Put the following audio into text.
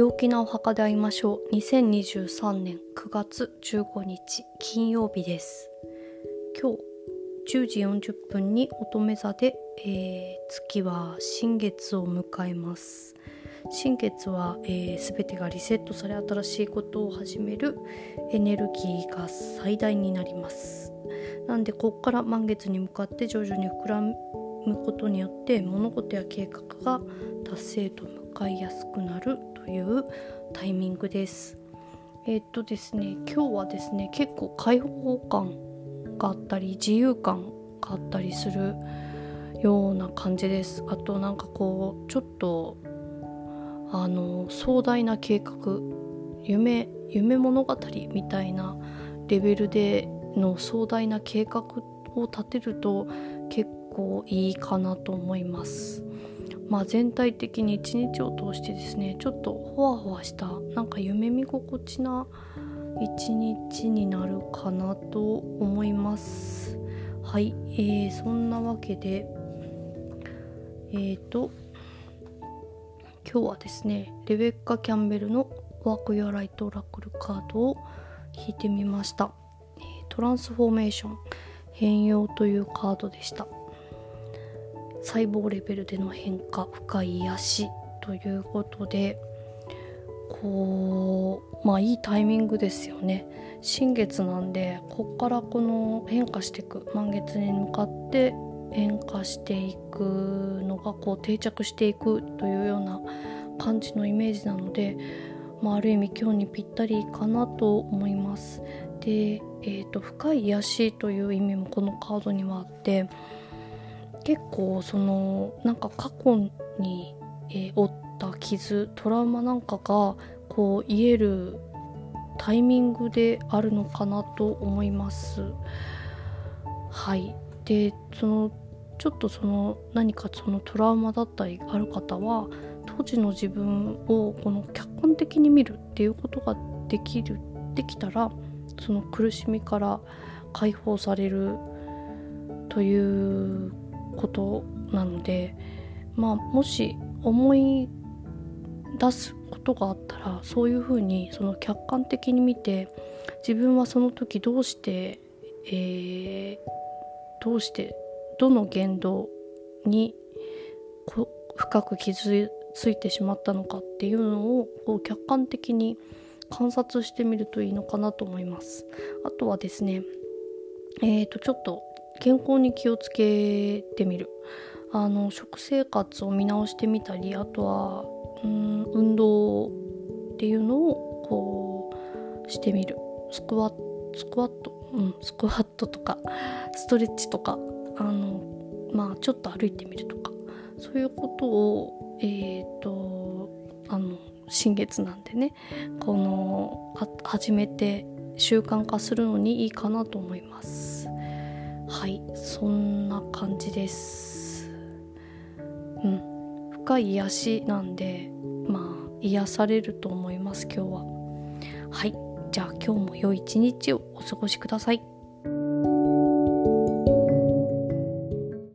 陽気なお墓で会いましょう。2023年9月15日金曜日です。今日10時40分に乙女座で、えー、月は新月を迎えます。新月は、えー、全てがリセットされ新しいことを始めるエネルギーが最大になります。なんでここから満月に向かって徐々に膨らむことによって物事や計画が達成と向かいやすくなるというタイミングです。えー、っとですね今日はですね結構開放感があったり自由感があったりするような感じです。あとなんかこうちょっとあの壮大な計画夢夢物語みたいなレベルでの壮大な計画を立てると結構いいかなと思います。まあ、全体的に一日を通してですねちょっとほわほわしたなんか夢見心地な一日になるかなと思います。はい、えー、そんなわけでえーと今日はですねレベッカ・キャンベルの「ワーク・ユア・ライト・オラクル」カードを引いてみました。トランスフォーメーション変容というカードでした。細胞レベルでの変化深い癒しということでこうまあいいタイミングですよね新月なんでこっからこの変化していく満月に向かって変化していくのがこう定着していくというような感じのイメージなので、まあ、ある意味今日にぴったりかなと思います。で、えーと深い癒しという意味もこのカードにはあって結構そのなんか過去に、えー、負った傷トラウマなんかがこう癒えるタイミングであるのかなと思います。はいでそのちょっとその何かそのトラウマだったりある方は当時の自分をこの客観的に見るっていうことができるできたらその苦しみから解放されるということなのでまあもし思い出すことがあったらそういうふうにその客観的に見て自分はその時どうして、えー、どうしてどの言動に深く傷ついてしまったのかっていうのをこう客観的に観察してみるといいのかなと思います。あとはですねえーとちょっと健康に気をつけてみる。あの食生活を見直してみたりあとはうん運動っていうのをこうしてみる。スクワットスクワット、うん、スクワットとかストレッチとかあのまあちょっと歩いてみるとか。そういうことをえっ、ー、とあの新月なんでね。この始めて習慣化するのにいいかなと思います。はいそんな感じです。うん。深い癒しなんでまあ癒されると思います今日は。はいじゃあ今日も良い一日をお過ごしください。